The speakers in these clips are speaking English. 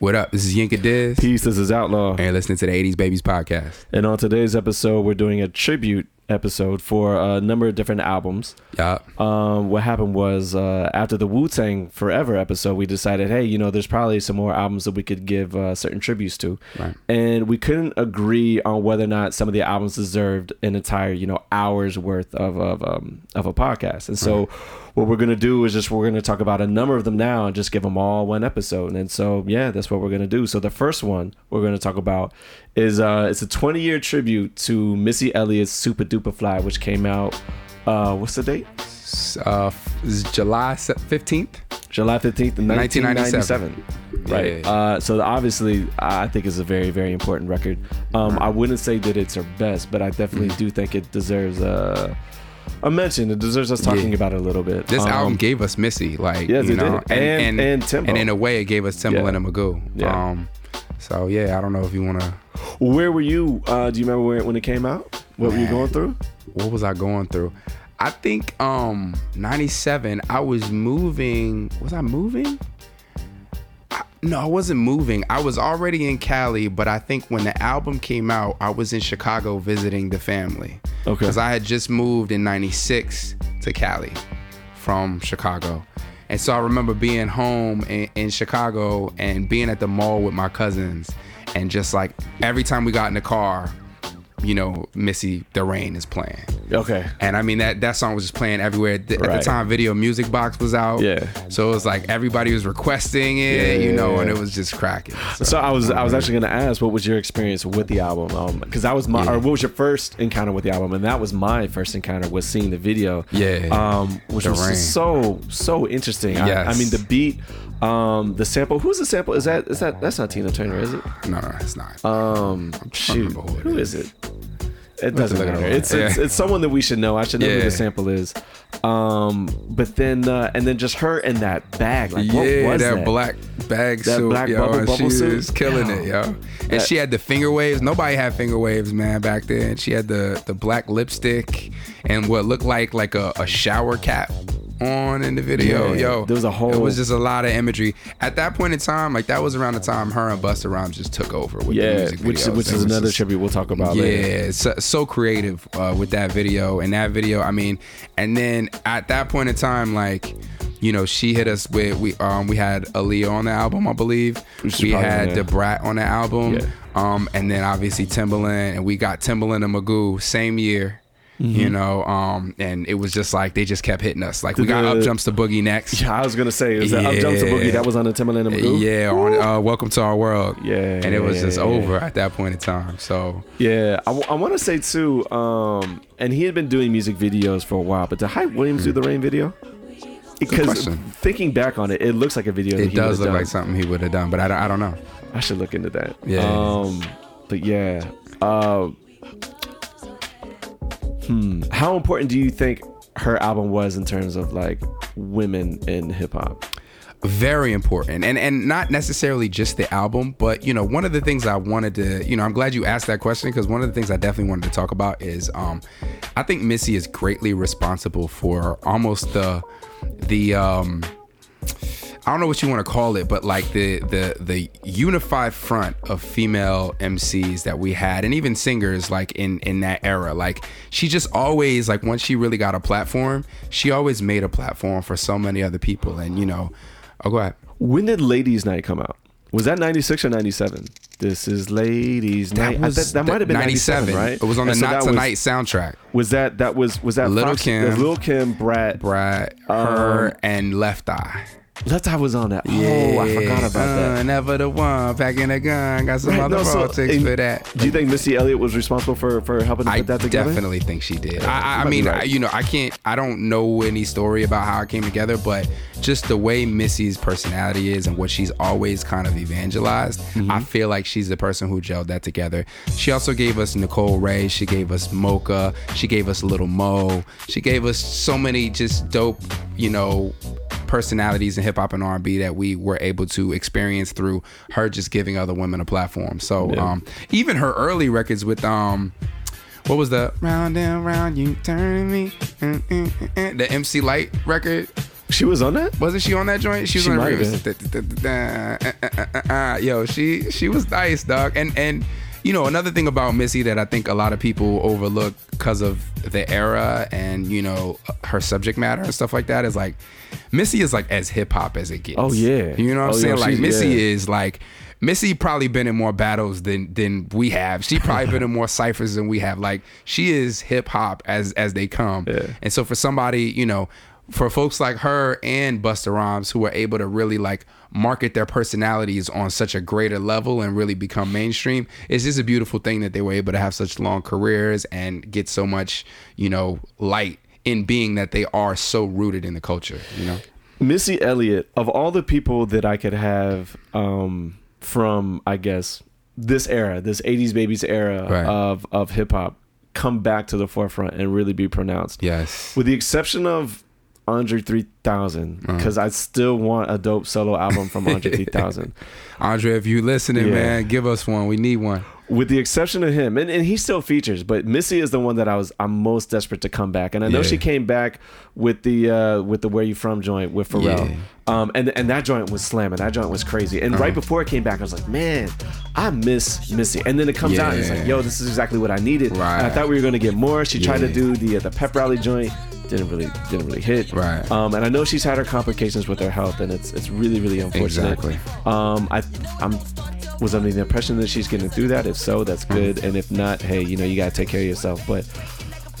What up? This is Yinka Diz. Peace, this is Outlaw. And listening to the 80s Babies podcast. And on today's episode, we're doing a tribute episode for a number of different albums. Yeah. Um, what happened was uh, after the Wu Tang Forever episode, we decided, hey, you know, there's probably some more albums that we could give uh, certain tributes to. Right. And we couldn't agree on whether or not some of the albums deserved an entire, you know, hour's worth of of, um, of a podcast. And so. Right what we're gonna do is just we're gonna talk about a number of them now and just give them all one episode. And so yeah, that's what we're gonna do. So the first one we're gonna talk about is uh it's a 20 year tribute to Missy Elliott's Supa Dupa Fly, which came out uh what's the date? Uh, July 15th. July 15th, 1997. 1997. Right. Yeah. Uh, so obviously, I think it's a very, very important record. Um, I wouldn't say that it's her best, but I definitely mm. do think it deserves a. Uh, I mentioned it deserves us talking yeah. about it a little bit. This um, album gave us Missy, like yes, you know, and, and, and, and Timbo. and in a way, it gave us Timbaland yeah. and Magoo. Yeah. Um, so yeah, I don't know if you want to. Where were you? Uh, do you remember where, when it came out? What Man, were you going through? What was I going through? I think um 97 I was moving was I moving? No, I wasn't moving. I was already in Cali, but I think when the album came out, I was in Chicago visiting the family. Okay. Because I had just moved in 96 to Cali from Chicago. And so I remember being home in, in Chicago and being at the mall with my cousins. And just like every time we got in the car, you know, Missy the Rain is playing. Okay. And I mean that that song was just playing everywhere. At the, right. at the time, Video Music Box was out. Yeah. So it was like everybody was requesting it, yeah, you know, yeah. and it was just cracking. So, so I was I was actually gonna ask, what was your experience with the album? Um, because that was my yeah. or what was your first encounter with the album? And that was my first encounter was seeing the video. Yeah. Um, which the was rain. so so interesting. Yes. I, I mean the beat um, the sample. Who's the sample? Is that is that that's not Tina Turner, is it? No, no, it's not. Um, shoot, who, who is it? It doesn't matter. It's, yeah. it's, it's someone that we should know. I should know yeah. who the sample is. Um, but then uh, and then just her in that bag. Like, yeah, that, that, black bag that suit, black yo, bubble, bubble she suit. was killing yo. it, yo. And that, she had the finger waves. Nobody had finger waves, man, back then. She had the the black lipstick and what looked like like a, a shower cap on in the video. Yeah, Yo, there was a whole. It was just a lot of imagery at that point in time. Like that was around the time her and Busta Rhymes just took over with yeah, the music which videos. which is another just, tribute we'll talk about. Yeah, later. so, so creative uh, with that video and that video. I mean, and then at that point in time, like you know, she hit us with we um we had Aaliyah on the album, I believe. We had Da Brat on the album. Yeah. Um, and then obviously Timbaland, and we got Timbaland and Magoo same year. Mm-hmm. You know, um, and it was just like they just kept hitting us. Like we got Up Jumps the Boogie next. Yeah, I was gonna say, is that yeah. Up Jumps the Boogie that was on the Timbaland and Magoo? Yeah, on uh, Welcome to Our World. Yeah, and it was just over at that point in time. So yeah, I, w- I want to say too, um, and he had been doing music videos for a while, but did Hype Williams mm-hmm. do the Rain video? Because thinking back on it, it looks like a video. It does look done. like something he would have done, but I don't, I don't know. I should look into that. Yeah. Um, but yeah. Uh, Hmm. How important do you think her album was in terms of like women in hip hop? very important and and not necessarily just the album but you know one of the things i wanted to you know i'm glad you asked that question because one of the things i definitely wanted to talk about is um i think missy is greatly responsible for almost the the um I don't know what you want to call it, but like the the the unified front of female MCs that we had, and even singers like in in that era. Like she just always like once she really got a platform, she always made a platform for so many other people. And you know, oh go ahead. When did Ladies Night come out? Was that ninety six or ninety seven? This is Ladies that Night. Was, that, that might have been ninety seven, right? It was on the so Not Tonight was, soundtrack. Was that that was was that Little Fox, Kim, Little Kim, Brat, Brat, her, um, and Left Eye. Left Eye was on that. Yeah, oh, I forgot about uh, that. Never the one packing a gun. Got some right, other no, so, politics for that. Do you think Missy Elliott was responsible for for helping to put that together? I definitely think she did. I, I mean, right. I, you know, I can't. I don't know any story about how it came together, but just the way Missy's personality is and what she's always kind of evangelized, mm-hmm. I feel like she's the person who gelled that together. She also gave us Nicole Wray. She gave us Mocha. She gave us Little Mo. She gave us so many just dope, you know, personalities in hip hop and R&B that we were able to experience through her just giving other women a platform. So yeah. um, even her early records with um what was the round and round you turn me mm, mm, mm, the MC Lyte record she was on that? Wasn't she on that joint? She was she on might that uh, yo, she she was nice, dog. And and you know another thing about Missy that I think a lot of people overlook because of the era and you know her subject matter and stuff like that is like Missy is like as hip hop as it gets. Oh yeah, you know what I'm oh, saying? Yo, like Missy yeah. is like. Missy probably been in more battles than than we have. She probably been in more ciphers than we have. Like she is hip hop as as they come. Yeah. And so for somebody, you know, for folks like her and Busta Rhymes who are able to really like market their personalities on such a greater level and really become mainstream, it's just a beautiful thing that they were able to have such long careers and get so much, you know, light in being that they are so rooted in the culture, you know. Missy Elliott, of all the people that I could have um, from, I guess, this era, this 80s babies era Right. of, of hip hop, come back to the forefront and really be pronounced. Yes. With the exception of Andre 3000, Uh-huh. because I still want a dope solo album from Andre 3000. Andre, if you listening, Yeah. man, give us one. We need one. with the exception of him, and, and he still features, but Missy is the one that I was I'm most desperate to come back, and I know Yeah. she came back with the uh, with the Where You From joint with Pharrell, Yeah. um, and and that joint was slamming, that joint was crazy, and right before it came back, I was like, man, I miss Missy, and then it comes out, and it's like, yo, this is exactly what I needed. Right. I thought we were gonna get more. She tried to do the uh, the pep rally joint. Didn't really didn't really hit. Right. Um, and I know she's had her complications with her health, and it's it's really really unfortunate. Exactly. Um, I I'm was under the impression that she's getting through that. If so, that's Mm. good. And if not, hey, you know you gotta take care of yourself. But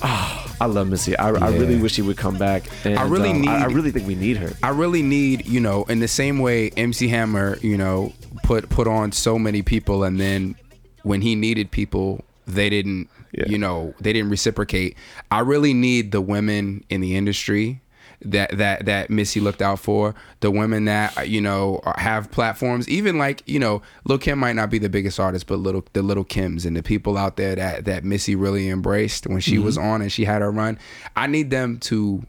ah, I love Missy. I, I really wish she would come back. And, I really um, I, I really think we need her. I really need, you know, in the same way MC Hammer, you know, put put on so many people and then when he needed people, they didn't, Yeah. you know, they didn't reciprocate. I really need the women in the industry that that that Missy looked out for, the women that you know have platforms, even like, you know, Lil Kim might not be the biggest artist, but little the little Kims and the people out there that that Missy really embraced when she was on and she had her run. I need them to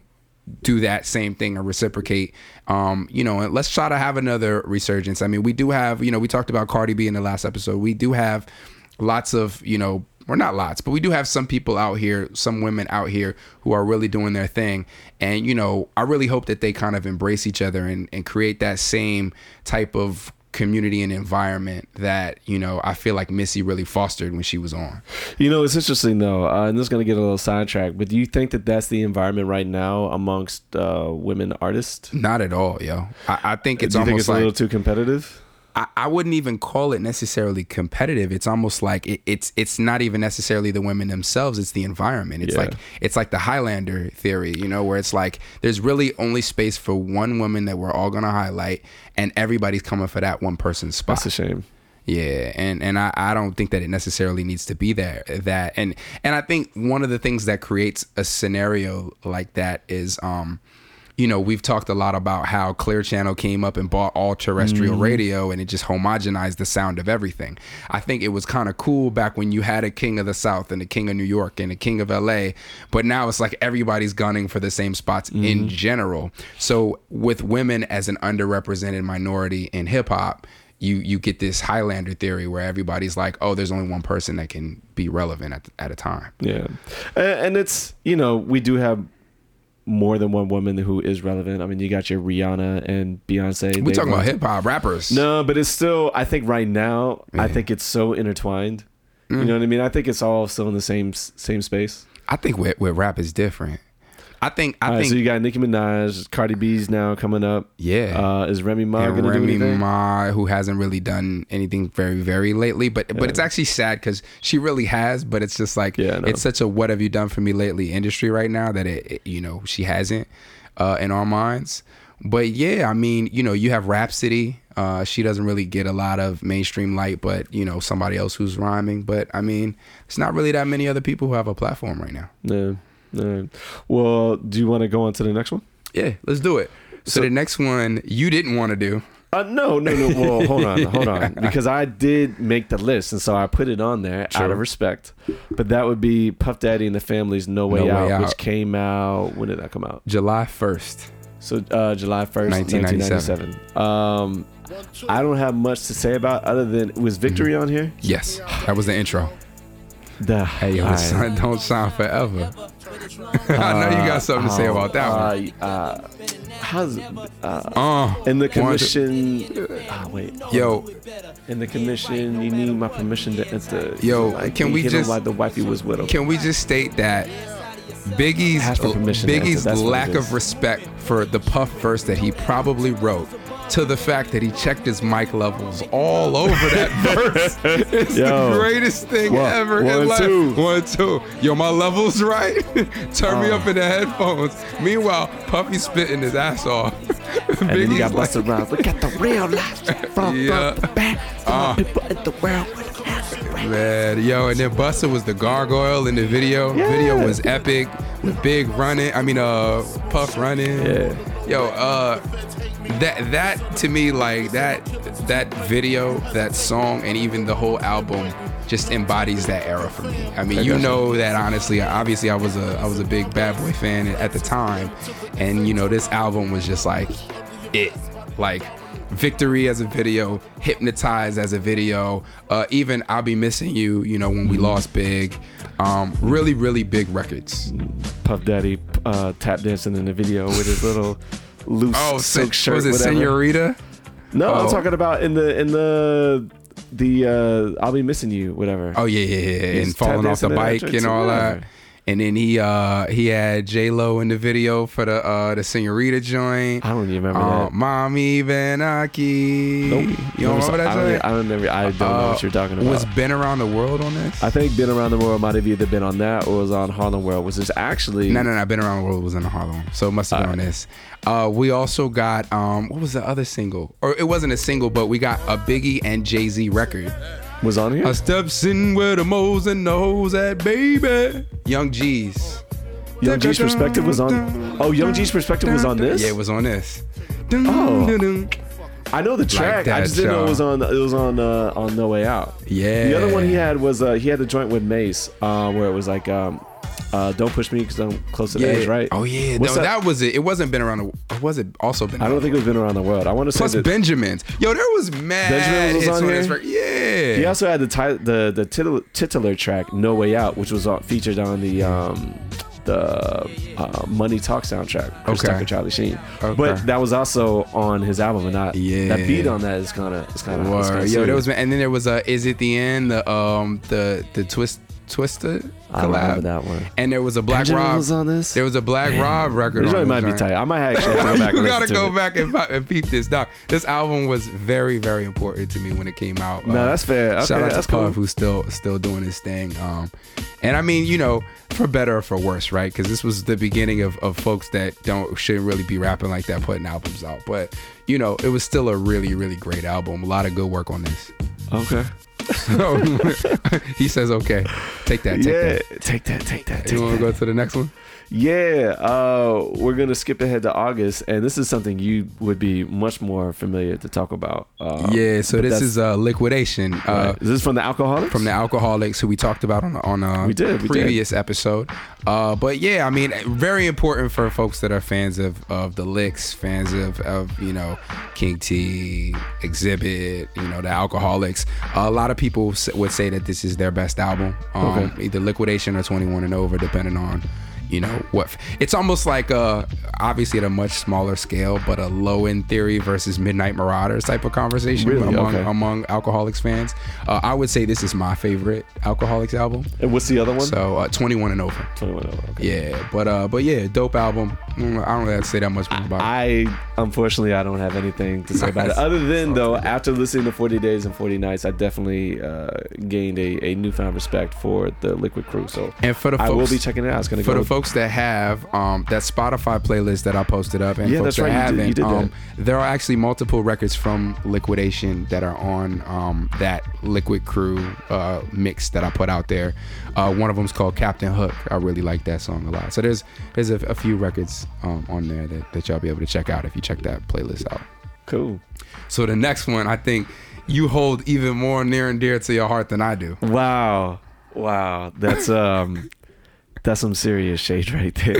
do that same thing or reciprocate. Um, you know, and let's try to have another resurgence. I mean, we do have, you know, we talked about Cardi B in the last episode. We do have lots of, you know, or not lots, but we do have some people out here, some women out here who are really doing their thing. And, you know, I really hope that they kind of embrace each other and, and create that same type of community and environment that, you know, I feel like Missy really fostered when she was on. You know, it's interesting though, uh, and this is gonna get a little sidetracked. But do you think that that's the environment right now amongst uh, women artists? Not at all, yo. I, I think it's do you think almost it's a little too competitive? I, I wouldn't even call it necessarily competitive. It's almost like it, it's it's not even necessarily the women themselves. It's the environment. It's Yeah. like it's like the Highlander theory, you know, where it's like there's really only space for one woman that we're all gonna highlight, and everybody's coming for that one person's spot. That's a shame. Yeah, and and I, I don't think that it necessarily needs to be there. That and and I think one of the things that creates a scenario like that is um you know, we've talked a lot about how Clear Channel came up and bought all terrestrial mm-hmm. radio and it just homogenized the sound of everything. I think it was kind of cool back when you had a King of the South and a King of New York and a King of LA, but now it's like everybody's gunning for the same spots in mm-hmm. general. So with women as an underrepresented minority in hip hop, you you get this Highlander theory where everybody's like, oh, there's only one person that can be relevant at, at a time. Yeah, and, and it's you know we do have more than one woman who is relevant. I mean, you got your Rihanna and Beyonce. We talking run- about hip hop rappers. No, but it's still. I think right now, I think it's so intertwined. You mm. know what I mean? I think it's all still in the same same space. I think with, with rap is different. I think I All right, think so you got Nicki Minaj, Cardi B's now coming up. Yeah. Uh, is Remy Ma and gonna do Remy anything? Ma, who hasn't really done anything very, very lately, but but it's actually sad because she really has. But it's just like Yeah, it's such a "what have you done for me lately" industry right now that it, it- you know she hasn't uh, in our minds. But yeah, I mean, you know, you have Rapsody. Uh, she doesn't really get a lot of mainstream light, but you know, somebody else who's rhyming. But I mean, it's not really that many other people who have a platform right now. No. no. Well, do you want to go on to the next one? Yeah, let's do it. So, So- the next one you didn't want to do. Uh, no, no, no. Well, hold on, hold on, because I did make the list, and so I put it on there out of respect. But that would be Puff Daddy and the Family's "No Way, No Way out, Out. which came out. When did that come out? July 1st. So uh, July first, nineteen 1997. Um, I don't have much to say about other than was Victory on here? Yes, that was the intro. The Hey, yo, all right. sun don't shine forever. I know you got something to say about that one. Uh, uh, how's uh, Uh, in the commission? Ah, wait. Yo, in the commission, you need my permission to enter. Yo, Like, can we just- Like the wifey was with him. can we just state that Biggie's Ask for permission Biggie's lack of respect for the Puff verse that he probably wrote to the fact that he checked his mic levels all over that verse is Yo. the greatest thing One- ever one, in life. two. One, two. Yo, my levels right. Turn me Oh. up in the headphones. Meanwhile, Puffy spitting his ass off. and then you got like- busted around. Look at the real life from Yeah. to back. Uh. people in the world with acid rain. Man, yo, and then Busta was the gargoyle in the video. Yeah. Video was epic with Big running. I mean, uh, Puff running. Yeah. Yo, uh, that that to me like that that video, that song, and even the whole album just embodies that era for me. I mean, you know that honestly. Obviously, I was a I was a big Bad Boy fan at the time, and you know this album was just like it, like. Victory as a video, Hypnotize as a video, uh, even I'll Be Missing You, you know, when we lost Big. Um, really, really big records. Puff Daddy uh, tap dancing in the video with his little loose Oh, silk shirt. was it whatever. Senorita? No, I'm Oh. talking about in the in the the uh, I'll be missing you, whatever. Oh yeah, yeah, yeah, He's and falling off the dancing in that bike and all that. whatever. And then he uh he had J Lo in the video for the uh the Senorita joint. I don't even remember Uh, that. Mommy Vanaki. Nope. You don't remember that I don't, joint? I don't, never, I don't know Uh, what you're talking about. Was Been Around the World on this? I think Been Around the World might have either been on that or was on Harlem World, which is actually no, no, no. Been Around the World was in Harlem, so it must have been on this. Uh, we also got um, what was the other single? Or it wasn't a single, but we got a Biggie and Jay Z record. Was on here. I steps in where the moles and the hoes at, baby. Young G's. Young G's perspective was on. Oh, Young G's perspective was on this. Yeah, it was on this. Oh. I know the track. I that, just didn't know it was on. It was on uh, on No Way Out. Yeah. The other one he had was uh, he had the joint with Mase, uh, where it was like, um, uh, "Don't push me because I'm close to the Yeah. edge." Right? Oh yeah. What's no, that? that? was it. It wasn't been around the. Was it also been? I don't think it was been around the world. I want to say Plus Benjamin's. Yo, there was mad Benjamin was on on here? Yeah. he also had the ti- the the titular, titular track "No Way Out," which was uh, featured on the um, the uh, Money Talk soundtrack. Chris Okay. Tucker, Charlie Sheen. Okay. But that was also on his album, and not Yeah. that beat on that is kind of it's kind of. Yo, there was, and then there was a. Is it the end? The um, the the twist, twisted I don't remember collab. that one. And there was a Black Benjamin Rob. was on this. There was a Black Rob record. This on joint might be joint. tight. I might actually have to go back you and gotta listen to go it. back and, and peep this down. This album was very, very important to me when it came out. No, that's fair. Okay, shout out that's to Puff, who's still still doing his thing. Um, and I mean, you know, for better or for worse, right? Because this was the beginning of, of folks that don't shouldn't really be rapping like that, putting albums out. But you know, it was still a really, really great album. A lot of good work on this. Okay. So he says, "Okay, take that, take yeah, that." take that, take that, take You want to go to the next one? Yeah, uh, we're gonna skip ahead to August, and this is something you would be much more familiar to talk about. Uh, yeah. So this is uh, Likwidation. Uh, right. is this from the Alkaholiks? from the Alkaholiks who we talked about on on a We did, we did. previous episode. Uh, but yeah, I mean, very important for folks that are fans of of the licks, fans of of you know King T, Exhibit, you know the Alkaholiks. a lot of people would say that this is their best album. Um, Okay. Either Likwidation or Twenty One and Over, depending on. You know what? It's almost like a obviously at a much smaller scale, but a low end theory versus Midnight Marauders type of conversation Really? among Okay. among Alkaholiks fans. Uh, I would say this is my favorite Alkaholiks album. and what's the other one? So uh, 21 and over. 21 over. Okay. Yeah, but uh, but yeah, dope album. Mm, I don't really have to say that much more about it. I unfortunately I don't have anything to say about it other than though after listening to 40 Days and 40 Nights I definitely uh, gained a, a newfound respect for the Likwit Crew so And for the I will be checking it out it's gonna For go the folks that have um, that Spotify playlist that I posted up, and Yeah, folks that's right, that you did- haven't, you did that. um, there are actually multiple records from Likwidation that are on um, that Likwit Crew uh, mix that I put out there. Uh, one of them is called Captain Hook. I really like that song a lot. So there's there's a, a few records um, on there that, that y'all be able to check out if you check that playlist out. cool So the next one, I think you hold even more near and dear to your heart than I do. wow wow that's um that's some serious shade right there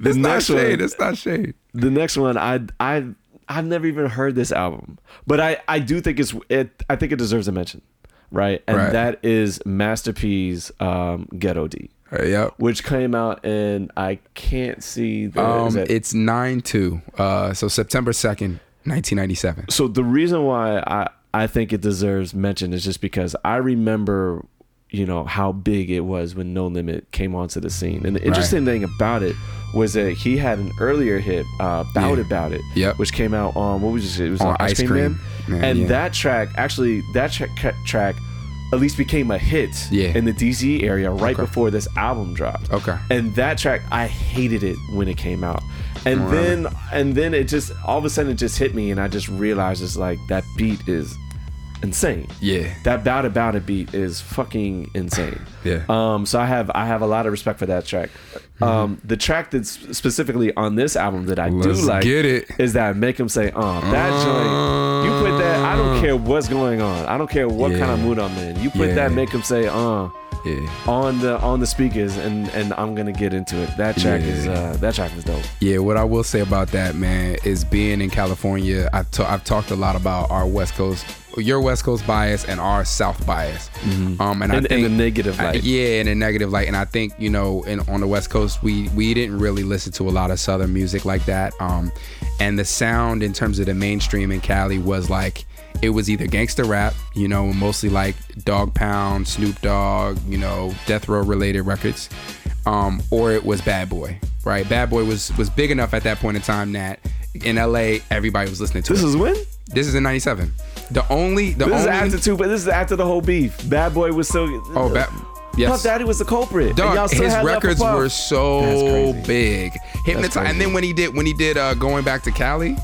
the It's not next shade. one It's not shade. the next one I I I've never even heard this album, but I I do think it's it. I think it deserves a mention, right? And Right. that is Master P's um, Ghetto D. Uh, yep. which came out and I can't see. The, Um, that- it's nine two. Uh, so September second, nineteen ninety seven. so the reason why I I think it deserves mention is just because I remember, you know, how big it was when No Limit came onto the scene, and the interesting thing about it was that he had an earlier hit, uh, "Bout Yeah. About It," Yep. which came out on what was it? It was On on Ice Cream. Man, Man, and yeah. that track actually that tra- track at least became a hit Yeah. in the DC area right Okay. before this album dropped. Okay. And that track, I hated it when it came out. And then and then it just all of a sudden it just hit me and I just realized it's like that beat is insane. Yeah. That bout about it beat is fucking insane. Yeah. Um so I have I have a lot of respect for that track. Um the track that's specifically on this album that I Let's do like get it. is that make him say, uh, that joint. You put that, I don't care what's going on. I don't care what kind of mood I'm in. You put Yeah. that make him say, uh Yeah. on the on the speakers and and I'm gonna get into it. That track is uh that track is dope. Yeah, what I will say about that, man, is being in California. I've I've talked a lot about our West Coast, your West Coast bias, and our South bias. Um, and I In, think in a negative I- light. yeah, in a negative light. And I think you know, in on the West Coast, we we didn't really listen to a lot of Southern music like that. Um, and the sound in terms of the mainstream in Cali was like it was either gangster rap, you know, mostly like Dog Pound, Snoop Dogg, you know, Death Row related records, um, or it was Bad Boy, right? Bad Boy was was big enough at that point in time that in LA everybody was listening to This it. is when? this is in '97. The only the This is only after two, but this is after the whole beef. Bad Boy was so oh bad yes. Puff Daddy was the culprit. Dog, y'all his had love for records were so crazy. big. Hypnotize, crazy. and then when he did when he did uh, going back to Cali,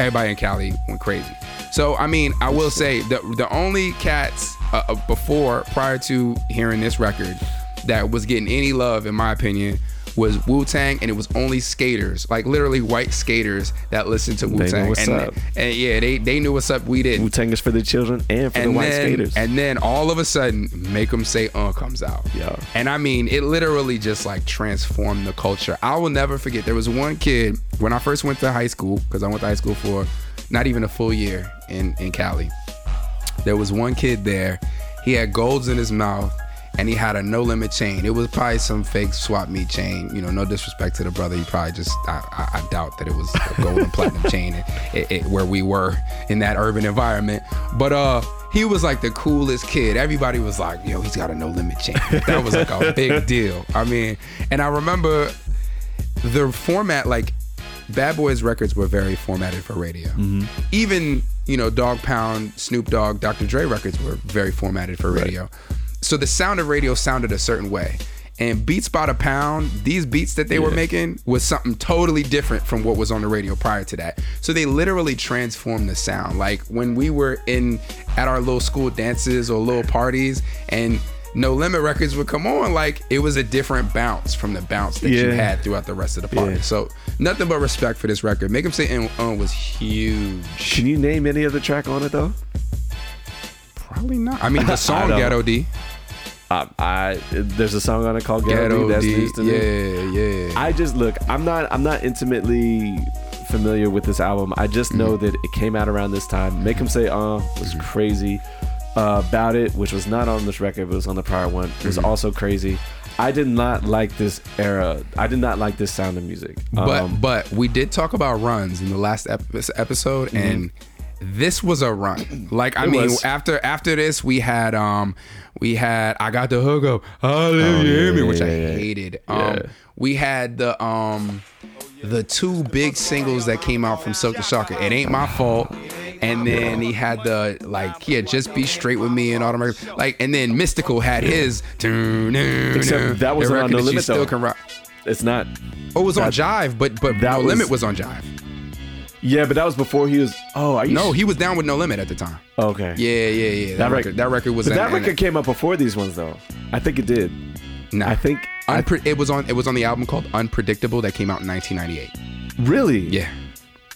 everybody in Cali went crazy. So I mean, I will say the the only cats uh, uh, before prior to hearing this record that was getting any love, in my opinion, was Wu Tang, and it was only skaters, like literally white skaters that listened to Wu Tang, and, up. and yeah, they they knew what's up. We didn't. Wu Tang is for the children and for the And white then, skaters. and then all of a sudden, make them say "uh" comes out. Yeah. And I mean, it literally just like transformed the culture. I will never forget. There was one kid when I first went to high school because I went to high school for not even a full year in in Cali. There was one kid there. He had golds in his mouth. And he had a no limit chain. It was probably some fake swap meet chain. You know, no disrespect to the brother. He probably just, I, I, I doubt that it was a gold and platinum chain it, it, where we were in that urban environment. But uh, he was like the coolest kid. Everybody was like, yo, he's got a no limit chain. That was like a big deal. I mean, and I remember the format, like Bad Boys records were very formatted for radio. Even, you know, Dog Pound, Snoop Dogg, Dr. Dre records were very formatted for radio. So the sound of radio sounded a certain way. And beats by the pound, these beats that they were making was something totally different from what was on the radio prior to that. So they literally transformed the sound. Like when we were in at our little school dances or little parties and No Limit records would come on, like it was a different bounce from the bounce that you had throughout the rest of the party. Yeah. So nothing but respect for this record. Make him say "and on" was huge. Can you name any other track on it though? Probably not. I mean, the song don't. Ghetto D. I, I there's a song on it called Ghetto, Ghetto D. That's D. news to me. Yeah, yeah. I just look. I'm not. I'm not intimately familiar with this album. I just know Mm-hmm. that it came out around this time. Make him say "uh" was crazy. Uh, About it, which was not on this record, but was on the prior one, It was Mm-hmm. also crazy. I did not like this era. I did not like this sound of music. But Um, but we did talk about runs in the last ep- episode, and this was a run. Like I. It mean, was. after after this, we had um we had I got the hookup, oh, you hear yeah, which I hated. Um, we had the um the two big singles that came out from Silk the Shocker. It ain't my fault. And then he had the like, yeah, just be straight with me and all the. Like, and then Mystikal had his. Except that wasn't on that Limit, still though. can rock. it's not. Oh, it was on Jive, but but that No was- Limit was on Jive. Yeah, but that was before he was. Oh, are you? No, he was down with No Limit at the time. okay. Yeah, yeah, yeah. That, That record, rec- that record was But that record came out before these ones, though. I think it did. Nah. I think. I, Unpre- it was on. It was on the album called Unpredictable that came out in 1998. really? Yeah.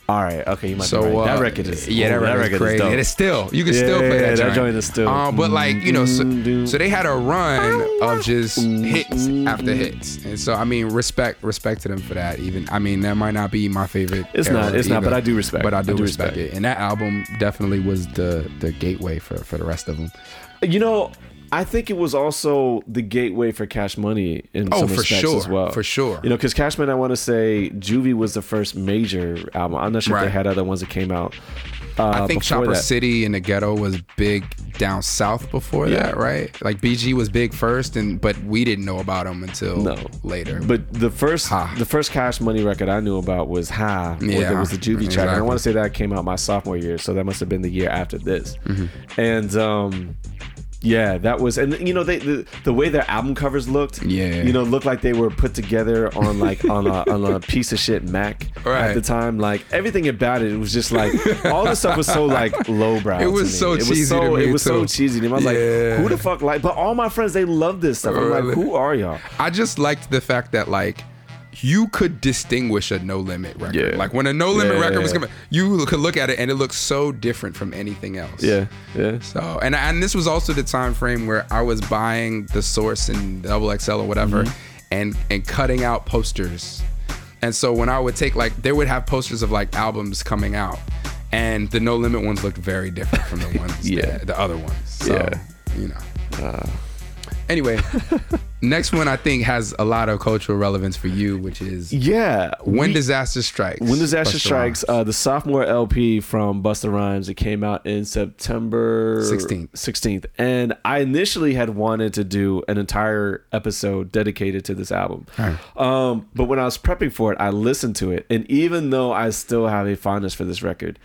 All right. Okay, you might So be right. uh, that record is. yeah, that oh, record, is crazy. dope. and it's still you can Yeah, still play yeah, that. that joint. joint is still- Um, but like you know, so, Mm-hmm. so they had a run of just hits after hits, and so I mean, respect respect to them for that. Even I mean, that might not be my favorite. It's not, it's not, but I do respect. But I I do, do respect, respect. it, and that album definitely was the the gateway for for the rest of them. You know, I think it was also the gateway for Cash Money in Oh, some for respects sure, as well. for sure. You know, because Cash Money, I want to say Juvie was the first major album. I'm not sure if they had other ones that came out. Uh, I think Chopper that. City and the Ghetto was big down south before Yeah. that, right? Like BG was big first, and but we didn't know about him until No. later. But the first, Ha. the first Cash Money record I knew about was Ha. Yeah, it was the Juvie track. And I want to say that came out my sophomore year, so that must have been the year after this. Mm-hmm. And um, yeah, that was, and you know, they the, the way their album covers looked, Yeah. you know, looked like they were put together on like on a on a piece of shit Mac Right. at the time. Like everything about it, it was just like all the stuff was so like lowbrow. It was so it was cheesy so, to me, It was so cheesy. me. I was Yeah. like, who the fuck like? But all my friends, they love this stuff. I'm like, who are y'all? I just liked the fact that like you could distinguish a no limit record. Yeah. Like when a no limit Yeah. record was coming, you could look at it and it looked so different from anything else. Yeah, yeah. So and and this was also the time frame where I was buying the source and double XL or whatever, Mm-hmm. and and cutting out posters. And so when I would take like they would have posters of like albums coming out, and the No Limit ones looked very different from the ones Yeah. that- the other ones. So Yeah. you know. Anyway, next one I think has a lot of cultural relevance for you, which is Yeah. When we- Disaster Strikes. When Disaster Busta Strikes, uh, the sophomore LP from Busta Rhymes, it came out in September 16th. 16th. And I initially had wanted to do an entire episode dedicated to this album. Um, but when I was prepping for it, I listened to it. And even though I still have a fondness for this record,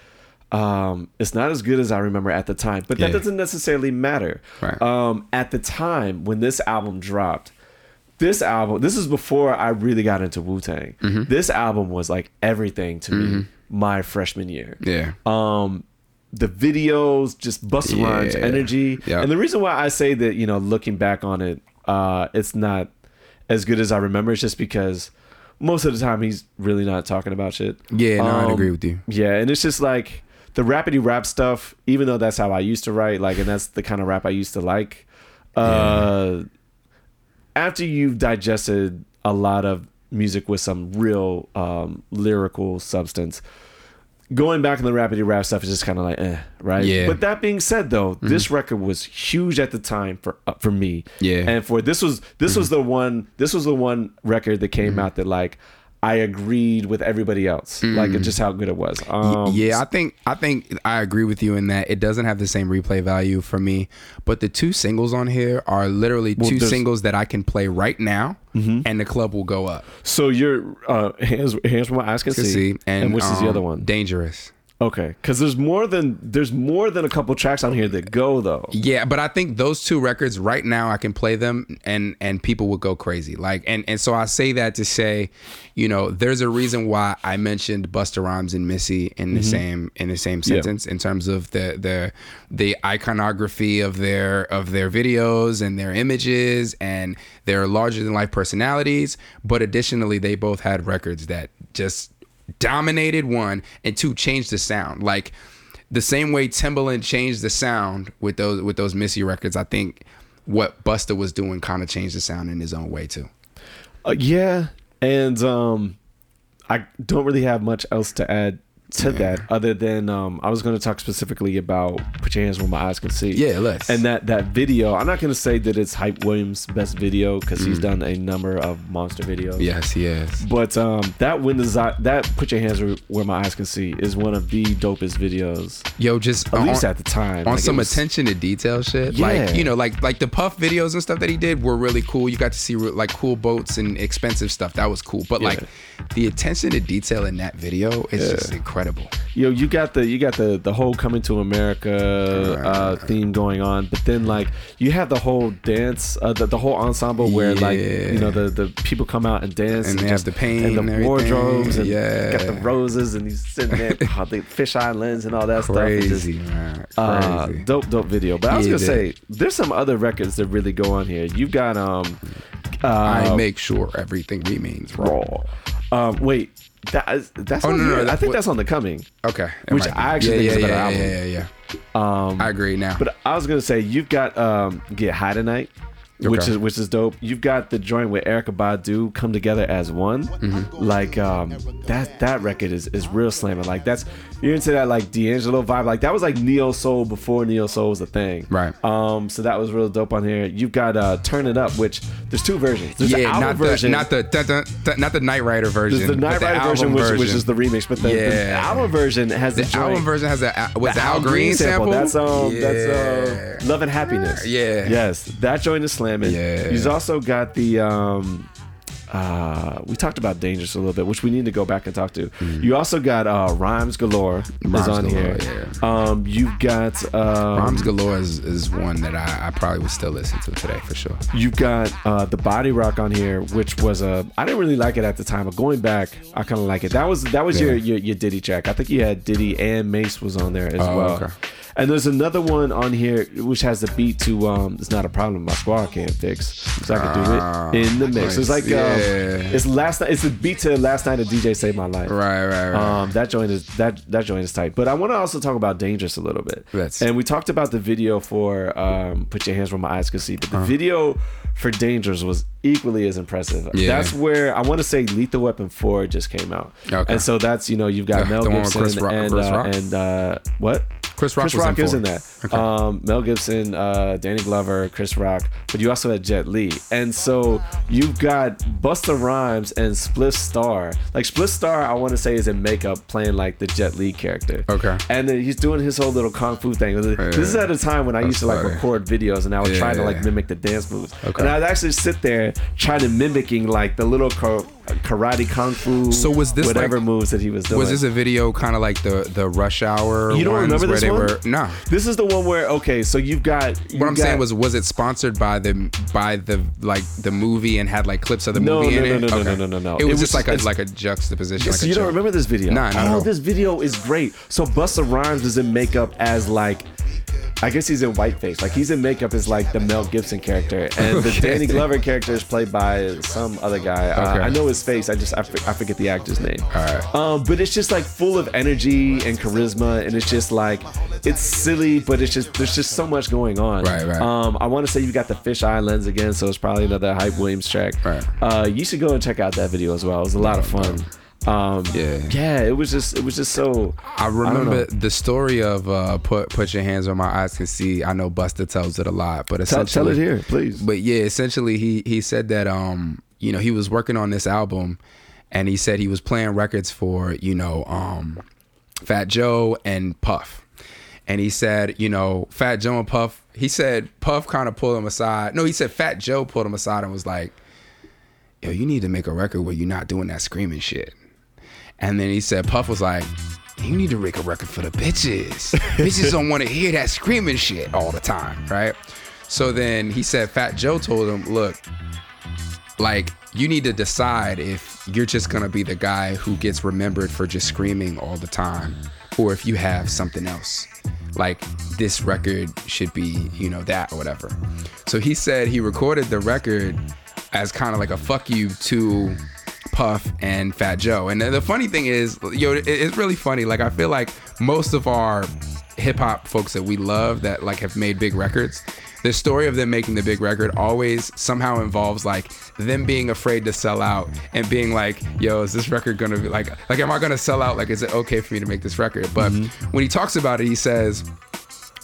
um, it's not as good as I remember at the time. But that Yeah. doesn't necessarily matter. Right. Um, at the time when this album dropped, this album this is before i really got into wu-tang Mm-hmm. this album was like everything to me my freshman year Yeah. um the videos just Busta Yeah. Rhymes energy Yeah. and the reason why i say that you know looking back on it uh it's not as good as i remember It's just because most of the time he's really not talking about shit Yeah, no, I'd Um, agree with you. yeah and it's just like the rapidy rap stuff even though that's how i used to write like and that's the kind of rap i used to like uh after you've digested a lot of music with some real um, lyrical substance, going back in the rapidy rap stuff is just kind of like, eh, right? Yeah. But that being said, though, this record was huge at the time for uh, for me. Yeah. And for this was this was the one this was the one record that came out that like I agreed with everybody else, like just how good it was. Um, yeah, I think I think I agree with you in that it doesn't have the same replay value for me. But the two singles on here are literally two singles that I can play right now, and the club will go up. So you're uh, hands hands from what eyes can see, see, and, which is the um, other one? Dangerous. Okay, because there's more than there's more than a couple tracks on here that go though. Yeah, but I think those two records right now I can play them and and people would go crazy. Like and and so I say that to say, you know, there's a reason why I mentioned Busta Rhymes and Missy in the mm-hmm. same in the same sentence in terms of the the the iconography of their of their videos and their images and their larger than life personalities, but additionally they both had records that just dominated one and two changed the sound. Like the same way Timbaland changed the sound with those with those Missy records, I think what Busta was doing kind of changed the sound in his own way too. Uh, yeah, and um, I don't really have much else to add to that other than um, I was going to talk specifically about "Put Your Hands Where My Eyes Can See." Yeah, let's. And that that video, I'm not going to say that it's Hype Williams' best video because he's done a number of monster videos. Yes, yes. But um, that when the that "Put Your Hands Where- My Eyes Can See" is one of the dopest videos, Yo, just at least on, at the time. on Like, some was- attention to detail shit. Yeah. Like you know, like like the Puff videos and stuff that he did were really cool. You got to see like cool boats and expensive stuff. That was cool. But like the attention to detail in that video is just incredible. yo you got the you got the the whole coming to america uh theme going on but then like you have the whole dance uh, the, the whole ensemble where like you know the the people come out and dance And they have the paint and the and wardrobes and Yeah. got the roses and he's sitting there oh, the fisheye lens and all that stuff It's just, Crazy, man. uh, Crazy. dope dope video but i was Yeah, gonna say there's some other records that really go on here you've got um uh I make sure everything remains raw. um wait that is, that's Oh, on no, no, that- I think what- that's on the coming Okay. Which. I actually yeah, think is a better yeah, album. Yeah, yeah, yeah. um I agree now. But I was gonna say you've got um Get High Tonight. Which is which is dope. You've got the joint with Erykah Badu come together as one. Mm-hmm. Like um, that that record is is real slamming. Like that's you're into that like D'Angelo vibe. Like that was like neo soul before neo soul was a thing. Right. Um. So that was real dope on here. You've got uh, Turn It Up, which there's two versions. There's the yeah, album not version. the not the dun, dun, dun, not the Knight Rider version. there's the Knight Rider version, album which, which is the remix, but the, the album version has the, the joint- album version has a was the the Al Green sample. That's um, yeah. that's uh, Love and Happiness. Yeah. Yes, that joint is slamming. Yeah. He's also got the um, uh, we talked about Dangerous a little bit, which we need to go back and talk to. You also got uh, Rhymes Galore is Mm-hmm. On Galore, here. Um, you've got um, Rhymes Galore is, is one that I, I probably would still listen to today for sure. You've got uh, the body rock on here, which was a I didn't really like it at the time, but going back, I kind of like it. That was that was your, your your Diddy track. I think you had Diddy and Mase was on there as Oh, well. okay. And there's another one on here which has the beat to um "It's Not a Problem" my squad can't fix, so I can do Ah, it in the mix. It's like yeah. um, it's last night. It's a beat to "Last Night" of DJ Saved My Life. Right, right, right. Um, that joint is that that joint is tight. But I want to also talk about Dangerous a little bit. Let's. And we talked about the video for um, "Put Your Hands Where My Eyes Can See," Uh-huh. but the video for Dangerous was equally as impressive. Yeah. That's where I want to say Lethal Weapon Four just came out. Okay. And so that's you know you've got Mel the one with Gibson Chris Rock- and Chris uh, and uh, what? Chris Rock Chris was in Rock is four. in that. Okay. Um, Mel Gibson, uh, Danny Glover, Chris Rock, but you also had Jet Li, and so you've got Busta Rhymes and Spliff Star. Like Spliff Star, I want to say is in makeup playing like the Jet Li character. Okay. And then he's doing his whole little kung fu thing. This is at a time when I used to like funny. record videos, and I was trying to like mimic the dance moves. Okay. And I'd actually sit there trying to mimicking like the little ka- karate kung fu. So was this, whatever like- moves that he was doing? was this a video kind of like the the Rush Hour? You don't ones remember where this they one? were no. This is the one where okay, so you've got What I'm you've saying was, was it sponsored by the by the like the movie and had like clips of the No, movie no, in no, it? no, no, Okay. no, no, no, no. It It was was- just like a like a juxtaposition. so like you don't remember this video? Nah, at oh, all. this video is great. So Busta Rhymes is in makeup as like. I guess he's in whiteface. Like he's in makeup as like the Mel Gibson character, and the Danny Glover character is played by some other guy. Uh, Okay. I know his face. I just I, I forget the actor's name. All right. Um, but it's just like full of energy and charisma, and it's just like it's silly, but it's just there's just so much going on. Right, right. Um, I want to say you got the fisheye lens again, so it's probably another Hype Williams track. Right. Uh, you should go and check out that video as well. It was a lot of fun. Um, Yeah. yeah, it was just it was just so. I remember know. the story of uh, put put your hands on my eyes can see. I know Busta tells it a lot, but Tell, essentially, tell it here, please. But yeah, essentially he he said that um you know he was working on this album, and he said he was playing records for you know um Fat Joe and Puff, and he said you know Fat Joe and Puff. He said Puff kind of pulled him aside. No, he said Fat Joe pulled him aside and was like, "Yo, you need to make a record where you're not doing that screaming shit." And then he said Puff was like. You need to make a record for the bitches. bitches don't want to hear that screaming shit all the time, right? So then he said Fat Joe told him, look, like you need to decide if you're just gonna be the guy who gets remembered for just screaming all the time, or if you have something else. Like this record should be, you know, that or whatever. So he said he recorded the record as kind of like a fuck you to Puff and Fat Joe. And the the funny thing is, yo, it's really funny. Like I feel like most of our hip hop folks that we love that like have made big records, the story of them making the big record always somehow involves like them being afraid to sell out and being like, yo, is this record gonna be like like am I gonna sell out? Like is it okay for me to make this record? But mm-hmm. when he talks about it, he says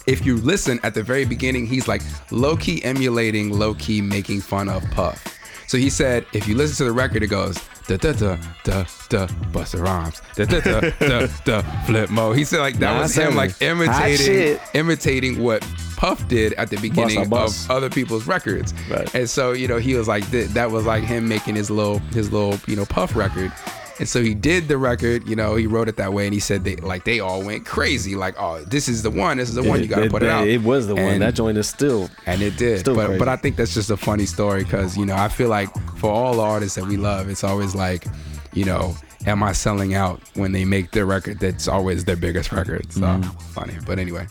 if you listen at the very beginning, he's like low key emulating, low key making fun of Puff. So he said, if you listen to the record, it goes da da da da da Busta Rhymes, da da da da da Flip Mo. He said like that Nah, was him like imitating imitating what Puff did at the beginning Bus. of other people's records. Right. And so you know he was like th- that was like him making his little his little you know Puff record. And so he did the record, you know, he wrote it that way, and he said they like they all went crazy, like, oh, this is the one, this is the one, you gotta put it out. It was the one. That joint is still. and it did. Still but crazy. but I think that's just a funny story because you know I feel like for all the artists that we love, it's always like, you know, am I selling out when they make their record? That's always their biggest record. So Mm-hmm. funny. But anyway,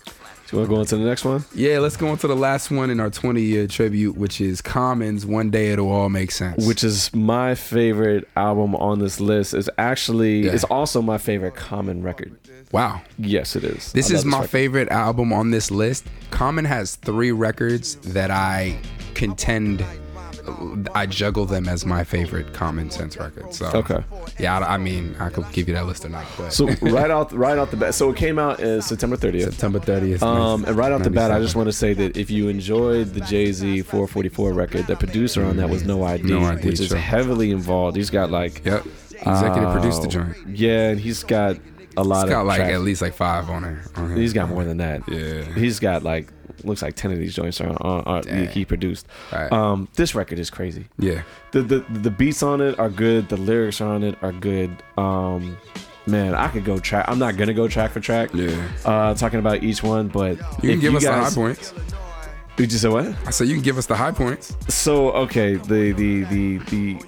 Do you want to go into the next one? yeah, let's go on to the last one in our 20 year tribute, which is Common's "One Day It'll All Make Sense." Which is my favorite album on this list. Is actually Yeah. it's also my favorite Common record. wow. Yes, it is. This I is my record. favorite album on this list. Common has three records that I contend. I juggle them as my favorite Common Sense record. So Okay. yeah, I, I mean, I could give you that list or not. But So right out right out the bat. So it came out uh, September 30th. September 30th. Um, and right out the bat, I just want to say that if you enjoyed the Jay Z 444 record, the producer on that was No ID, No ID, which is sure. heavily involved. He's got like Yep. Executive produced the uh, joint. Yeah, and he's got a lot It's got of like tracks. at least like five on it. He's got more than that. Yeah. He's got like looks like ten of these joints are, are, are he produced. Right. Um, this record is crazy. Yeah. The, the the beats on it are good. The lyrics on it are good. Um, man, I could go track. I'm not gonna go track for track. Yeah. Uh, talking about each one, but You can give us guys, the high points. Did You just said what? I said you can give us the high points. So okay, the the the the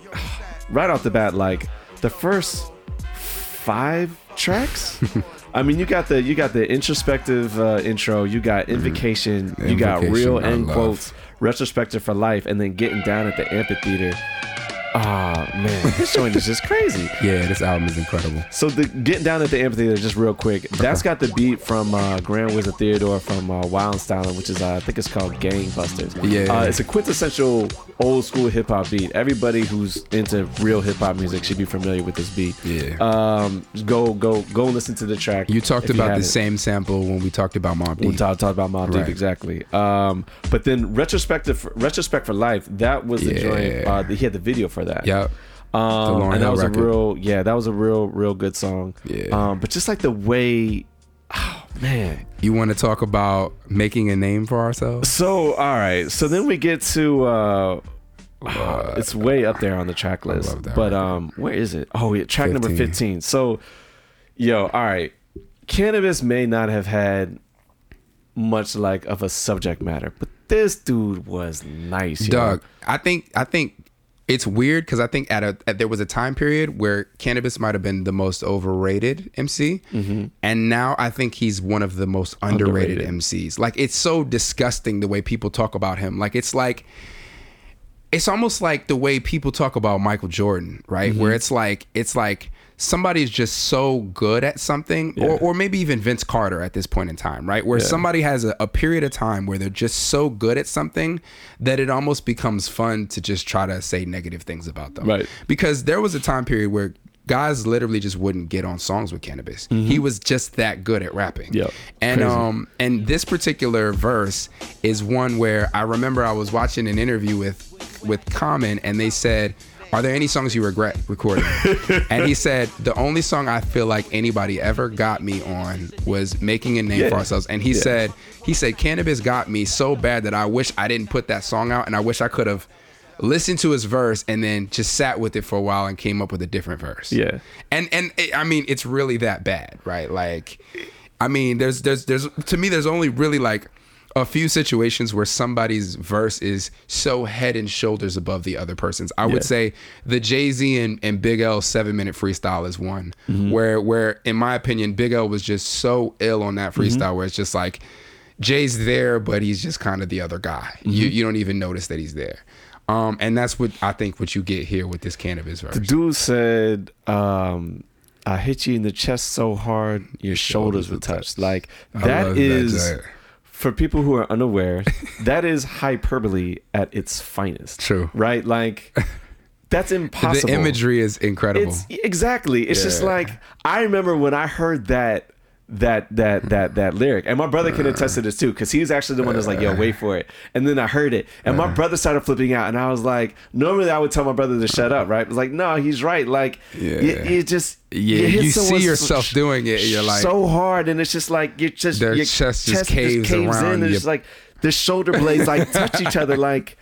right off the bat, like the first five tracks. I mean, you got the you got the introspective uh, intro, you got invocation, you got real end quotes, retrospective for life, and then getting down at the amphitheater. Ah man, this joint is just crazy. Yeah, this album is incredible. So the getting down at the amphitheater, just real quick. That's got the beat from uh, Grand Wizard Theodore from uh, Wild Style, which is uh, I think it's called Gangbusters. Yeah. uh, it's a quintessential old school hip hop beat. Everybody who's into real hip hop music should be familiar with this beat. Yeah. Um, go go go listen to the track. You talked about the haven't. same sample when we talked about Mob We Deep. talked, talked about Mobb Deep exactly. Um, but then retrospective retrospect for life. That was the Yeah. joint. Uh, he had the video for that. Yep. Um, and that was record. a real, yeah, that was a real, real good song. Yeah. Um, but just like the way, oh man. You want to talk about making a name for ourselves? So all right, so then we get to, uh, it's way up there on the track list. But record. um, where is it? Oh, yeah, track number 15. fifteen. So, yo, all right, Canibus may not have had much like of a subject matter, but this dude was nice. yo. Doug, I think I think it's weird because I think at a at, there was a time period where Canibus might have been the most overrated MC, mm-hmm. and now I think he's one of the most underrated, Underrated. MCs. Like it's so disgusting the way people talk about him. Like it's like it's almost like the way people talk about Michael Jordan, right? Where mm-hmm. it's like it's like somebody's just so good at something, or, or maybe even Vince Carter at this point in time, right? Where somebody has a, a period of time where they're just so good at something that it almost becomes fun to just try to say negative things about them, Right. Because there was a time period where guys literally just wouldn't get on songs with Canibus. He was just that good at rapping. Yep. And Crazy. um and this particular verse is one where I remember I was watching an interview with with Common and they said, "Are there any songs you regret recording?" and he said, "The only song I feel like anybody ever got me on was Making a Name Yeah. for Ourselves." And he Yeah. said, he said Canibus got me so bad that I wish I didn't put that song out and I wish I could have listened to his verse and then just sat with it for a while and came up with a different verse. Yeah. And and it, I mean it's really that bad, right? Like I mean there's there's there's to me there's only really like a few situations where somebody's verse is so head and shoulders above the other person's. I Yeah. would say the Jay Z and, and Big L seven minute freestyle is one Mm-hmm. where where in my opinion Big L was just so ill on that freestyle Mm-hmm. where it's just like Jay's there, but he's just kind of the other guy. Mm-hmm. You you don't even notice that he's there. Um, and that's what I think what you get here with this Canibus verse. The dude said, um, "I hit you in the chest so hard, your shoulders were touched." Like I that that is, joint. For people who are unaware, that is hyperbole at its finest. True. right? Like that's impossible. The imagery is incredible. It's exactly. It's just like I remember when I heard that that that that that lyric, and my brother can uh. attest to this too, because he's actually the one that's like, "Yo, wait for it." And then I heard it, and my uh-huh. brother started flipping out, and I was like, normally I would tell my brother to shut up, right? It was like, no, he's right. Like, Yeah. you, you just Yeah, hit you see yourself doing it, you're like- so hard, and it's just like you're just Their your chest just caves around in, and your- it's like the shoulder blades like touch each other, like.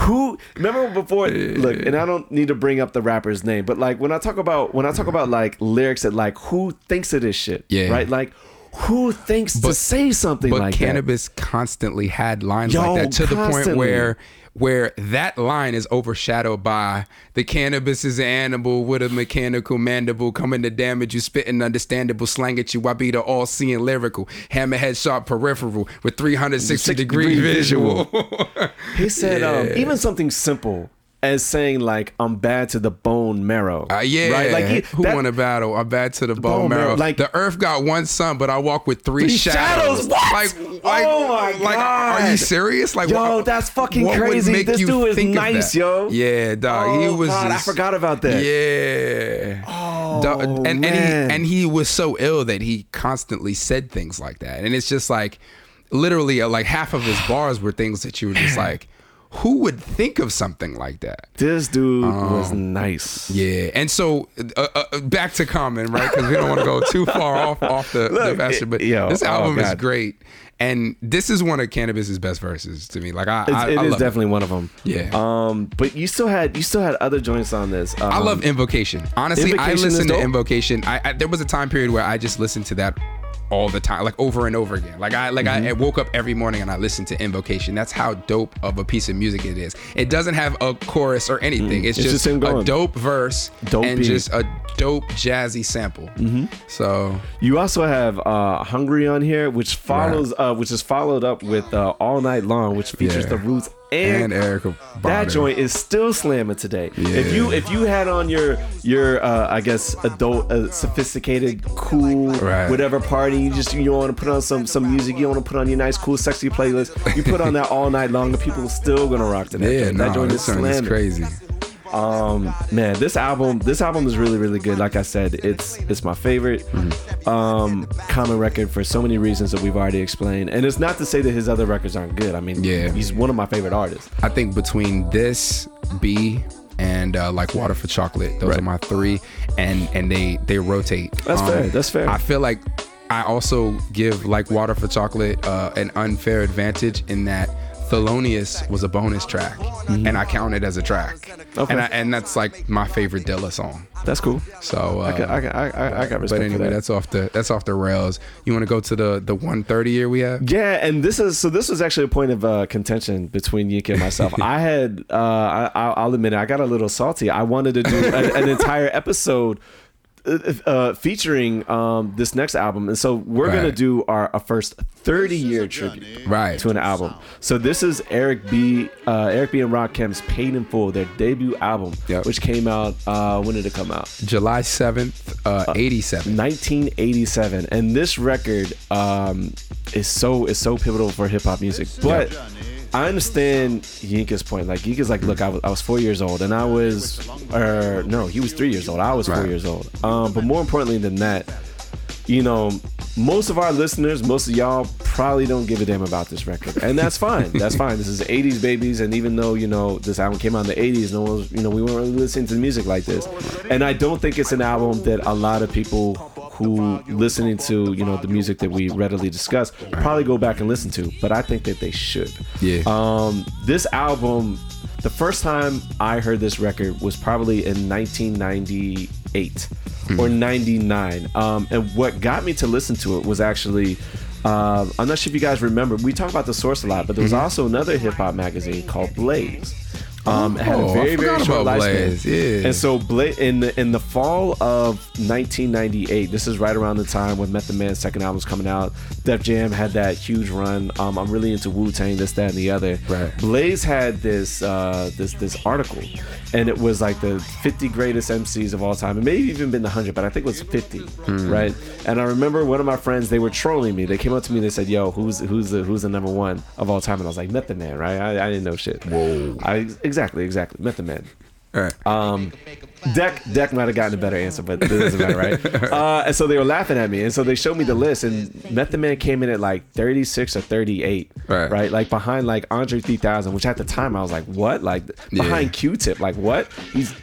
Who remember before? Look, and I don't need to bring up the rapper's name, but like when I talk about when I talk about like lyrics that like who thinks of this shit, Yeah. right? Like who thinks to say something but like Canibus constantly had lines Yo, like that to the point where where that line is overshadowed by the Canibus is an animal with a mechanical mandible coming to damage you spitting understandable slang at you. I be the all seeing lyrical hammerhead sharp peripheral with 360 60 degree degree visual, that? He said, um, even something simple as saying like I'm bad to the bone marrow. Uh, yeah, right. Like he, who that- won a battle? I'm bad to the bone, bone marrow, marrow. like- the earth got one sun, but I walk with three, Three shadows. shadows? What? Like, like, Oh my like, are you serious? Like, Yo, what- that's fucking crazy. This dude is nice, yo. Yeah, dog. he Oh, was. God, I forgot about that. Yeah. Oh, Dog, and and man. he and he was so ill that he constantly said things like that, and it's just like, literally, uh, like half of his bars were things that you were just like, who would think of something like that? This dude was nice. Um, Yeah, and so uh, uh, back to Common, right? Because we don't want to go too far off off the, the Look, master. But yo, this oh, album is great, and this is one of Canibus's best verses to me. Like I, It's, I, it I is definitely one of them. Yeah. Um, but you still had you still had other joints on this. Um, I love Invocation. Honestly, I Invocation is listen to. Invocation. I, I there was a time period where I just listened to that all the time, like over and over again. Like I like Mm-hmm. I woke up every morning and I listened to Invocation. That's how dope of a piece of music it is. It doesn't have a chorus or anything. It's, Mm. It's just, a dope verse Dope and beat. just a dope jazzy sample. Mm-hmm. So You also have uh, "Hungry" on here, which follows, uh, which is followed up with uh, "All Night Long," which features Yeah. the Roots and, and Erykah that joint is still slamming today. If you if you had on your your uh, I guess adult uh, sophisticated cool Right. whatever party you just you want to put on some some music you want to put on your nice cool sexy playlist you put on that all night long and people are still gonna rock to that. Yeah, joint. no, that joint is joint is crazy. Um, man, this album, this album is really, really good. Like I said, it's it's my favorite um, common record for so many reasons that we've already explained. And it's not to say that his other records aren't good. I mean, Yeah. he's one of my favorite artists. I think between this, B, and uh, like Water for Chocolate, those Right. are my three, and and they they rotate. Um, That's fair, that's fair. I feel like I also give like Water for Chocolate uh, an unfair advantage in that Thelonious was a bonus track, and I count it as a track. Mm-hmm. Okay. And I, and that's like my favorite Dilla song. That's cool. So uh, I got, I got, I, I- got respect but anyway, for that. that's off the that's off the rails. You want to go to the the 130 year we have? Yeah, and this is so. This was actually a point of uh, contention between Yinka and myself. I had, uh, I, I'll I'll admit, it, I got a little salty. I wanted to do an, an entire episode uh, uh, featuring um, this next album, and so we're gonna do our, our first thirty year tribute Right. to an album. So this is Eric B, uh, Eric B and Rakim's "Paid in Full," their debut album, Yep. which came out. Uh, when did it come out? July 7th, uh, 87. 1987 and this record um is so is so pivotal for hip-hop music but I understand Yinka's point. Like Yinka's like, look, I was, I was four years old, and I was, or no, he was three years old. I was four Right. years old. Um, but more importantly than that, you know, most of our listeners, most of y'all probably don't give a damn about this record, and that's fine. that's fine. This is '80s babies, and even though you know this album came out in the '80s, no one, was, you know, we weren't really listening to music like this. And I don't think it's an album that a lot of people who listening to you know the music that we readily discuss probably go back and listen to. But I think that they should. Yeah. Um, this album, the first time I heard this record was probably in 1998 or 99. Um, and what got me to listen to it was actually. Uh, I'm not sure if you guys remember. We talk about the source a lot, but there was also another hip hop magazine called Blaze. Um, it had a Oh, very very short lifespan. Yeah. And so Bla- in the in the fall of 1998, this is right around the time when Method Man's second album was coming out. Def Jam had that huge run. Um, I'm really into Wu Tang, this, that, and the other. Right. Blaze had this uh, this this article, and it was like the 50 greatest MCs of all time. It may have even been the 100, but I think it was 50, Hmm. right? And I remember one of my friends, they were trolling me. They came up to me and they said, "Yo, who's who's the who's the number one of all time?" And I was like, "Method Man, right? I, I didn't know shit." Whoa. I exactly exactly Method Man. All right. Um, Deck Deck might have gotten a better answer, but it doesn't matter, right? Uh, and so they were laughing at me, and so they showed me the list, and Method Man came in at like 36 or 38, Right. Like behind like Andre 3000, which at the time I was like, what? Like behind Yeah. Q-Tip, like what? He's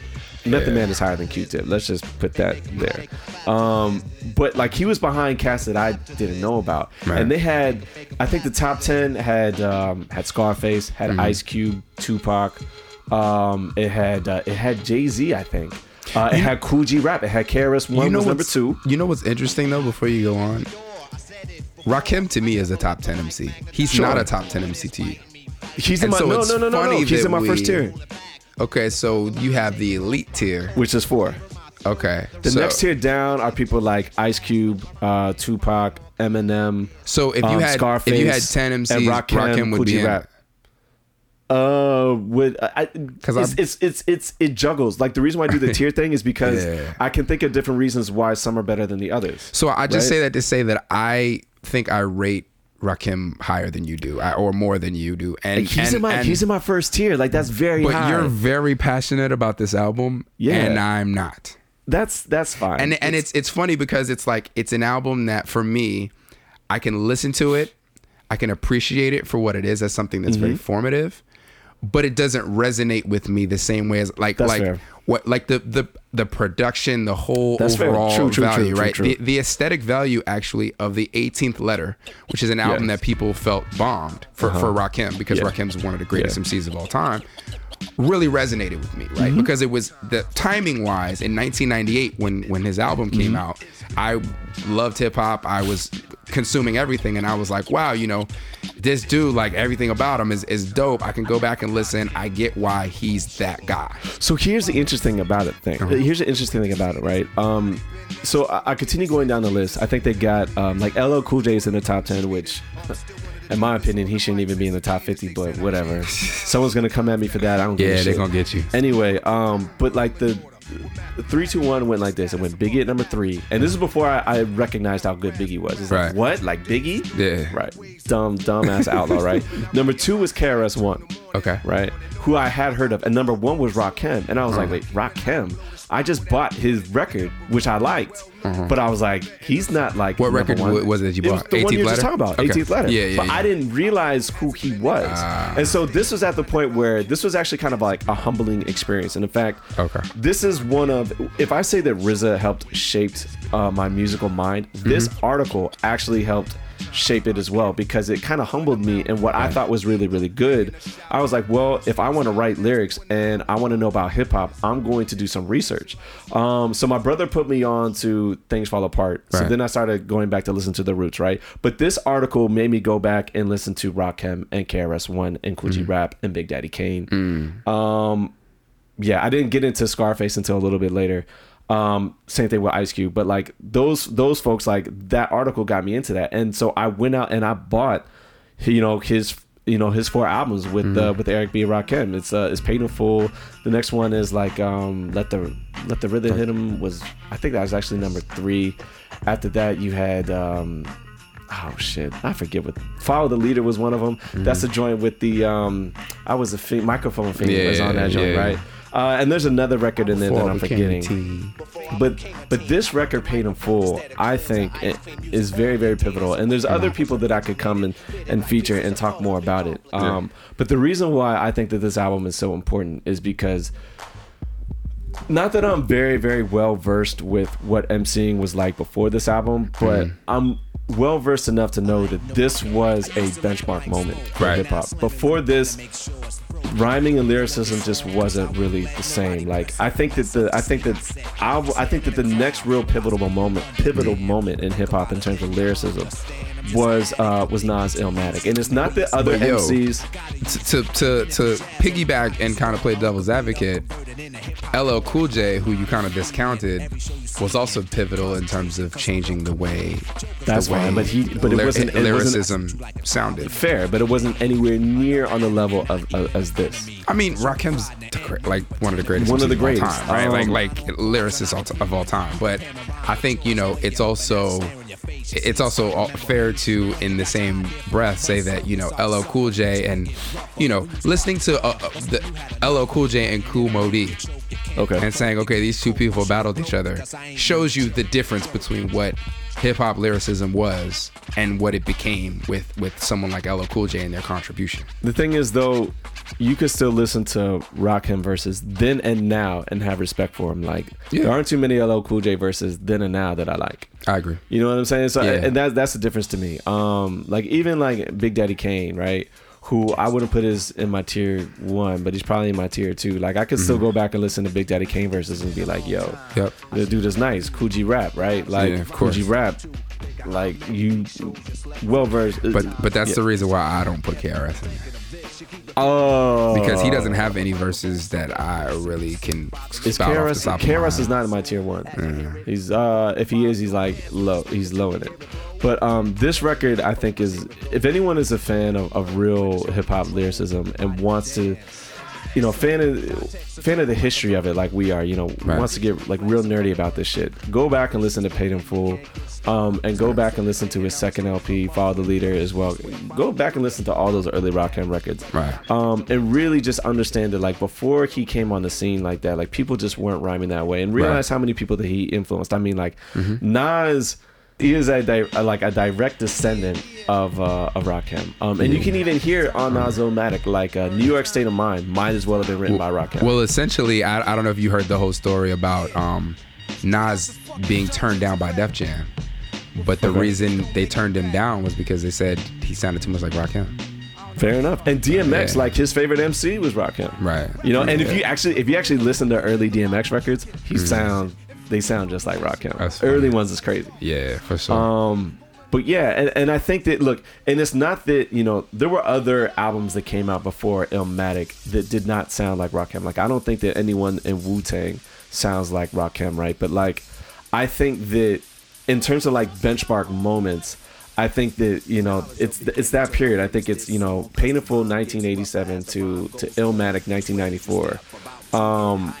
Method Yeah. Man is higher than Q-Tip. Let's just put that there. Um, but like he was behind cats that I didn't know about, Right. and they had, I think the top 10 had um, had Scarface, had Mm-hmm. Ice Cube, Tupac. Um, it had uh, it had Jay Z, I think. Uh, it had Kool G Rap. It had KRS One was number two. You know what's interesting though? Before you go on, Rakim to me is a top ten MC. He's Sure. not a top ten MC to you. He's in my so no no no no no. He's in my first tier, Okay, so you have the elite tier. which is four. Okay, The so, next tier down are people like Ice Cube, uh, Tupac, Eminem. So if you um, had Scarface, if you had ten and MCs, Rakim, Rakim, would Cool be in. Rap. Uh, with I, because it's, it's, it's it's it juggles. Like the reason why I do the tier thing is because Yeah. I can think of different reasons why some are better than the others. So I just Right. say that to say that I think I rate Rakim higher than you do, or more than you do, and He's and, in my and- he's in my first tier. Like that's very but high. you're very passionate about this album, Yeah. and I'm not. that's that's fine. and and it's it's funny because it's like it's an album that for me, I can listen to it, I can appreciate it for what it is as something that's Mm-hmm. very formative, but it doesn't resonate with me the same way as like That's like fair. what like the the the production, the whole That's overall True, true, value, true, right? The the aesthetic value actually of the 18th letter, which is an album Yes. that people felt bombed for for uh-huh. Rakim because. Rakim's one of the greatest. MCs of all time really resonated with me, right? Mm-hmm. Because it was the timing wise in 1998 when when his album came Mm-hmm. out, I loved hip hop. I was consuming everything, and I was like, wow, you know, this dude, like everything about him is is dope. I can go back and listen. I get why he's that guy. So here's the interesting about it thing. Uh-huh. Here's the interesting thing about it, right? Um, so I, I continue going down the list. I think they got um, like LL Cool J is in the top ten, which, in my opinion, he shouldn't even be in the top fifty. But whatever. Someone's gonna come at me for that. I don't. Give a Yeah, they're shit. gonna get you. Anyway, um, but like the. Three, two, one went like this. It went Biggie at number three, and this is before I, I recognized how good Biggie was. It's Right. like what, like Biggie? Yeah. Right. Dumb, dumb ass outlaw. Right. number two was KRS One Okay. right? Who I had heard of, and number one was Rakim, and I was like, wait, Rakim? I just bought his record, which I liked, but I was like, he's not like. What record one. was it that you It bought? the one 18th you were just talking about, Okay. 18th letter. Yeah, yeah, But yeah. I didn't realize who he was, Ah. and so this was at the point where this was actually kind of like a humbling experience. And in fact, Okay. this is one of if I say that RZA helped shaped uh, my musical mind, this Mm-hmm. article actually helped shape it as well because it kind of humbled me and what I thought was really really good. I was like, well, if I want to write lyrics and I want to know about hip hop, I'm going to do some research. Um, so my brother put me on to Things Fall Apart. So then I started going back to listen to the roots, right? But this article made me go back and listen to Rakim and KRS One and Kool G Mm. Rap and Big Daddy Kane. Um, yeah, I didn't get into Scarface until a little bit later. Um, same thing with Ice Cube, but like those those folks, like that article got me into that, and so I went out and I bought, you know, his you know his four albums with uh, with Eric B. Rakim. It's uh, it's Paid in Full. in. The next one is like um, let the let the rhythm hit him was I think that was actually number three. After that, you had um, oh shit, I forget what. Follow the leader was one of them. That's a joint with the um, I was a fi- microphone fiend Yeah, was on that joint, yeah. right? Uh, and there's another record in there that I'm forgetting. But but this record, Paid in Full, I think it is very very pivotal. And there's other people that I could come and, and feature and talk more about it. Um, But the reason why I think that this album is so important is because not that I'm very very well versed with what emceeing was like before this album, but I'm well versed enough to know that this was a benchmark moment for Right. hip hop. Before this, rhyming and lyricism just wasn't really the same. Like I think that the I think that I, I think that the next real pivotal moment pivotal moment in hip hop in terms of lyricism was uh was Nas Illmatic. And it's not the other yo, MCs to, to to piggyback and kind of play devil's advocate, LL Cool J, who you kind of discounted, was also pivotal in terms of changing the way That's the way fine, but he- but it wasn't- it wasn't- lyricism sounded. fair, but it wasn't anywhere near on the level of, of as this. I mean, Rakim's like one of the greatest, One of the all greatest. time, right? Um, like like lyricists of all time. But I think you know it's also it's also all- fair to in the same breath say that you know LL Cool J and you know listening to uh, uh, the LL Cool J and Kool Moe Dee Okay. and saying okay these two people battled each other shows you the difference between what hip hop lyricism was and what it became with with someone like LL Cool J and their contribution. The thing is, though, you could still listen to Rakim versus then and now and have respect for him. Like Yeah. there aren't too many LL Cool J versus then and now that I like. I agree. You know what I'm saying? So Yeah. and that's that's the difference to me. Um, like even like Big Daddy Kane, right? Who I wouldn't put as in my tier one, but he's probably in my tier two. Like I could still go back and listen to Big Daddy Kane verses and be like, yo, Mm-hmm. Yep. the dude is nice. Kool G rap, right? Like Yeah, of course. Kool G rap, like you well versed. But but that's yeah. the reason why I don't put KRS in there. oh because he doesn't have any verses that I really can Is spout off the KRS, top of my KRS is not in my tier one. He's uh if he is, he's like low. He's low in it. But um, this record, I think, is if anyone is a fan of, of real hip hop lyricism and wants to, you know, fan of fan of the history of it, like we are, you know, Right. wants to get like real nerdy about this shit. Go back and listen to Paid in Full, um, and go back and listen to his second LP, Follow the Leader, as well. Go back and listen to all those early Rakim records, Right. um, and really just understand that like before he came on the scene like that, like people just weren't rhyming that way, and realize how many people that he influenced. I mean, like Nas, he is a, di- like a direct descendant of uh, of Rakim, um, and you can even hear on Nas-O-Matic, like uh, New York State of Mind might as well have been written by Rakim. Well, essentially, I, I don't know if you heard the whole story about um, Nas being turned down by Def Jam, but the Okay. reason they turned him down was because they said he sounded too much like Rakim. Fair enough. And DMX, Yeah. like his favorite MC was Rakim. Right. You know, and if you actually if you actually listen to early DMX records, he sound they sound just like Rakim. That's. Early ones is crazy. Yeah, for sure. Um, but yeah, and, and I think that look, and it's not that you know there were other albums that came out before Illmatic that did not sound like Rakim. Like I don't think that anyone in Wu Tang sounds like Rakim, right? But like, I think that in terms of like benchmark moments, I think that you know it's it's that period. I think it's you know Paid in Full 1987 to to Illmatic 1994. Um,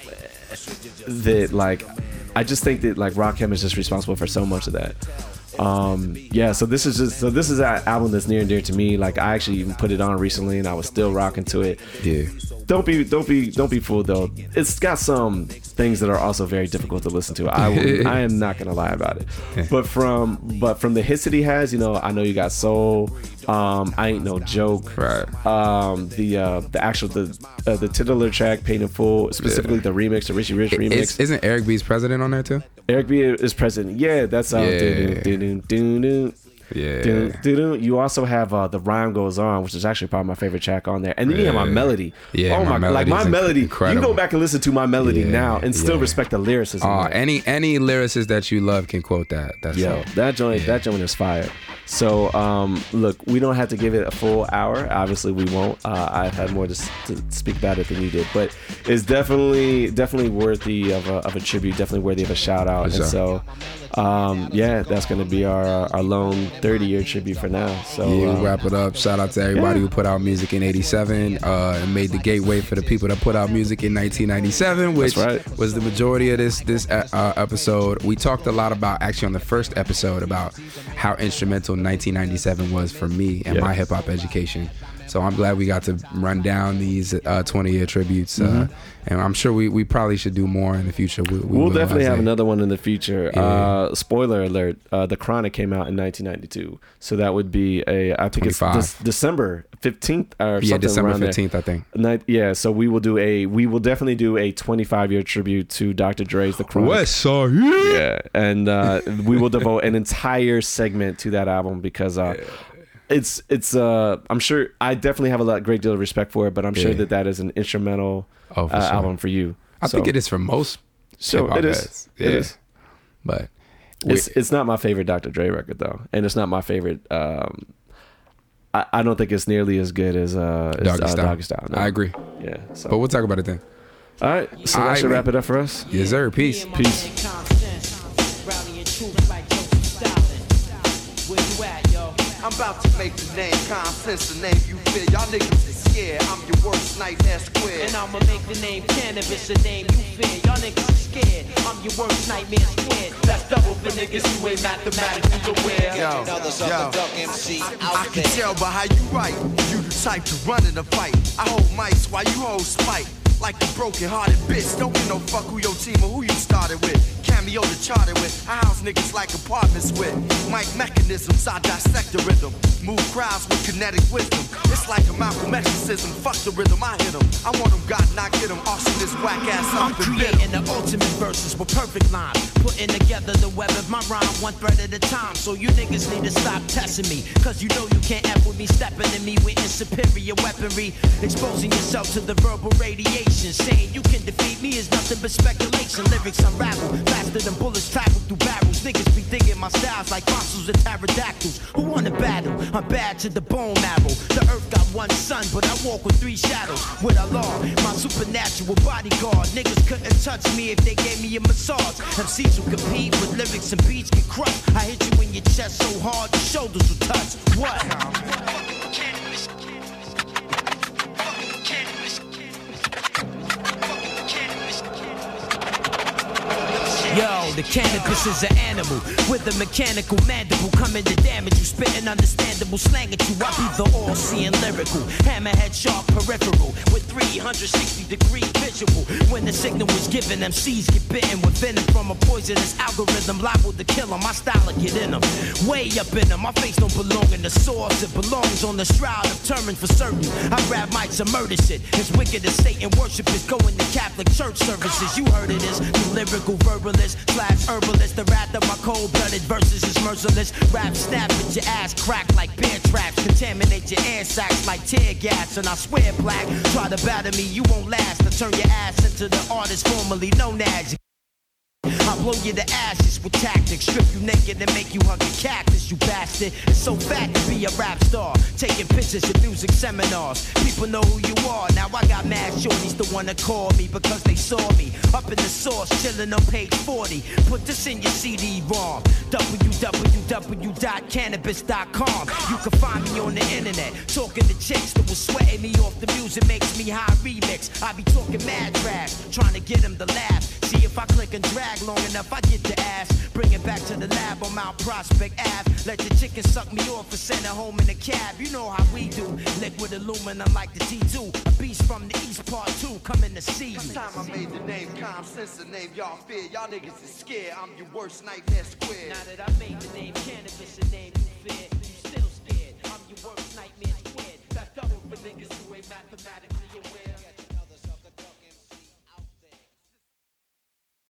that like I just think that like Rakim is just responsible for so much of that. Um, yeah, so this is just so this is an album that's near and dear to me. Like I actually even put it on recently and I was still rocking to it. yeah. Don't be don't be don't be fooled though. It's got some things that are also very difficult to listen to. I will, I am not gonna lie about it. But from but from the hits that he has, you know, I know you got soul. Um, I ain't no joke. Right. Um, the uh, the actual the uh, the titular track, Paid in Full, specifically the remix, the Richie Rich remix. Is, isn't Eric B's president on there too? Eric B is president. Yeah, that's uh, Yeah. doo-doo, doo-doo, doo-doo, Yeah. doo-doo, doo-doo. You also have uh, the rhyme goes on, which is actually probably my favorite track on there. And then you have my melody. Yeah, oh My my, like my melody. You incredible. can go back and listen to my melody Yeah, now and still yeah. respect the lyricism. Uh, any any lyricist that you love can quote that. That's Yo, that joint, Yeah. that joint is fire. So, um, look, we don't have to give it a full hour. Obviously, we won't. Uh, I've had more to, to speak about it than you did, but it's definitely, definitely worthy of a, of a tribute. Definitely worthy of a shout out. And so, um, yeah, that's gonna be our our lone 30 year tribute for now. So, Yeah, we'll wrap it up. Shout out to everybody yeah. who put out music in '87 uh, and made the gateway for the people that put out music in 1997, which right. was the majority of this this uh, uh, episode. We talked a lot about actually on the first episode about how instrumental 1997 was for me and Yeah. my hip hop education. So I'm glad we got to run down these uh, 20 year tributes, uh, and I'm sure we, we probably should do more in the future. We, we Mm-hmm. We'll will, definitely have another one in the future. Yeah. Uh, spoiler alert: uh, The Chronic came out in 1992, so that would be a I think it's 25. Dec- December 15th or Yeah, something December around there. 15th, I think. Night, yeah, so we will do a we will definitely do a 25 year tribute to Dr. Dre's The Chronic. Side. Yeah, and uh, we will devote an entire segment to that album because uh, it's it's uh I'm sure I definitely have a lot, great deal of respect for it, but I'm sure that that is an instrumental Oh, for uh, sure. album for you. I So- think it is for most. So it is. It Yeah. is. But It's it's not my favorite Dr. Dre record though, and it's not my favorite. Um, I, I don't think it's nearly as good as uh, as, Doggy uh, Style. Doggy Style. no. I agree. Yeah. So. But we'll talk about it then. All right. So All that right, should man. wrap it up for us. Yes, sir. Peace. Peace. I'm about to make the name common sense, the name you fear. Y'all niggas is scared. I'm your worst nightmare square. And I'ma make the name Canibus a name you fear. Y'all niggas are scared. I'm your worst nightmare squared. That's double for niggas who ain't mathematically aware. Yo, Another yo, sucker duck MC I out can there. tell by how you write. You the type to run in a fight. I hold mics while you hold spite. Like a broken hearted bitch. Don't give no fuck who your team or who you started with. Cameo to charted with. I house niggas like apartments with. Mic mechanisms, I dissect the rhythm. Move crowds with kinetic wisdom. It's like a Malcolm exorcism. Fuck the rhythm, I hit 'em. I want 'em, God not get 'em. Auction this whack ass I'm up and bit 'em. creating the ultimate verses with perfect lines. Putting together the web of my rhyme one thread at a time. So you niggas need to stop testing me. Cause you know you can't F with me, stepping to me with superior weaponry. Exposing yourself to the verbal radiation. Saying you can defeat me is nothing but speculation. Lyrics unravel faster faster than bullets travel through barrels. Niggas be digging my styles like fossils and pterodactyls. Who wanna battle? I'm bad to the bone marrow. The earth got one sun, but I walk with three shadows. With Allah, my supernatural bodyguard. Niggas couldn't touch me if they gave me a massage. MCs who compete with lyrics and beats get crushed. I hit you in your chest so hard, your shoulders will touch. What? Yo, the Canibus is an animal with a mechanical mandible coming to damage you. Spitting understandable slang at you. I be the all seeing lyrical, hammerhead sharp peripheral with 360 degree visual. When the signal is given, MCs get bitten with venom from a poisonous algorithm liable to kill them. My style get in them, way up in them. My face don't belong in the source, it belongs on the shroud of Turin for certain. I grab mics and murder shit. As wicked as Satan worship is going to Catholic church services. You heard it is the lyrical verbalist slash herbalist. The wrath of my cold blooded verses is merciless. Rap snap at your ass crack like bear traps. Contaminate your air sacs like tear gas. And I swear, black, try to batter me, you won't last. I turn your ass into the artist formerly known as. Blow you to ashes with tactics. Strip you naked and make you hug a cactus, you bastard. It's so fat to be a rap star. Taking pictures at music seminars. People know who you are. Now I got mad shorties the one to call me because they saw me. Up in the source, chilling on page 40. Put this in your CD-ROM. www.canibus.com. You can find me on the internet. Talking to chicks that was sweating me off the music makes me high remix. I be talking mad trash, trying to get them to laugh. See if I click and drag long enough, I get the ass. Bring it back to the lab on Mount Prospect Ave. Let the chicken suck me off and send it home in a cab. You know how we do. Liquid aluminum like the T2. A beast from the East Part 2 coming to see you. Time I made the name calm since the name y'all fear. Y'all niggas is scared. I'm your worst nightmare square. Now that I made the name Canibus a name you fear, you still scared. I'm your worst nightmare squared. That's double for niggas who ain't mathematically aware.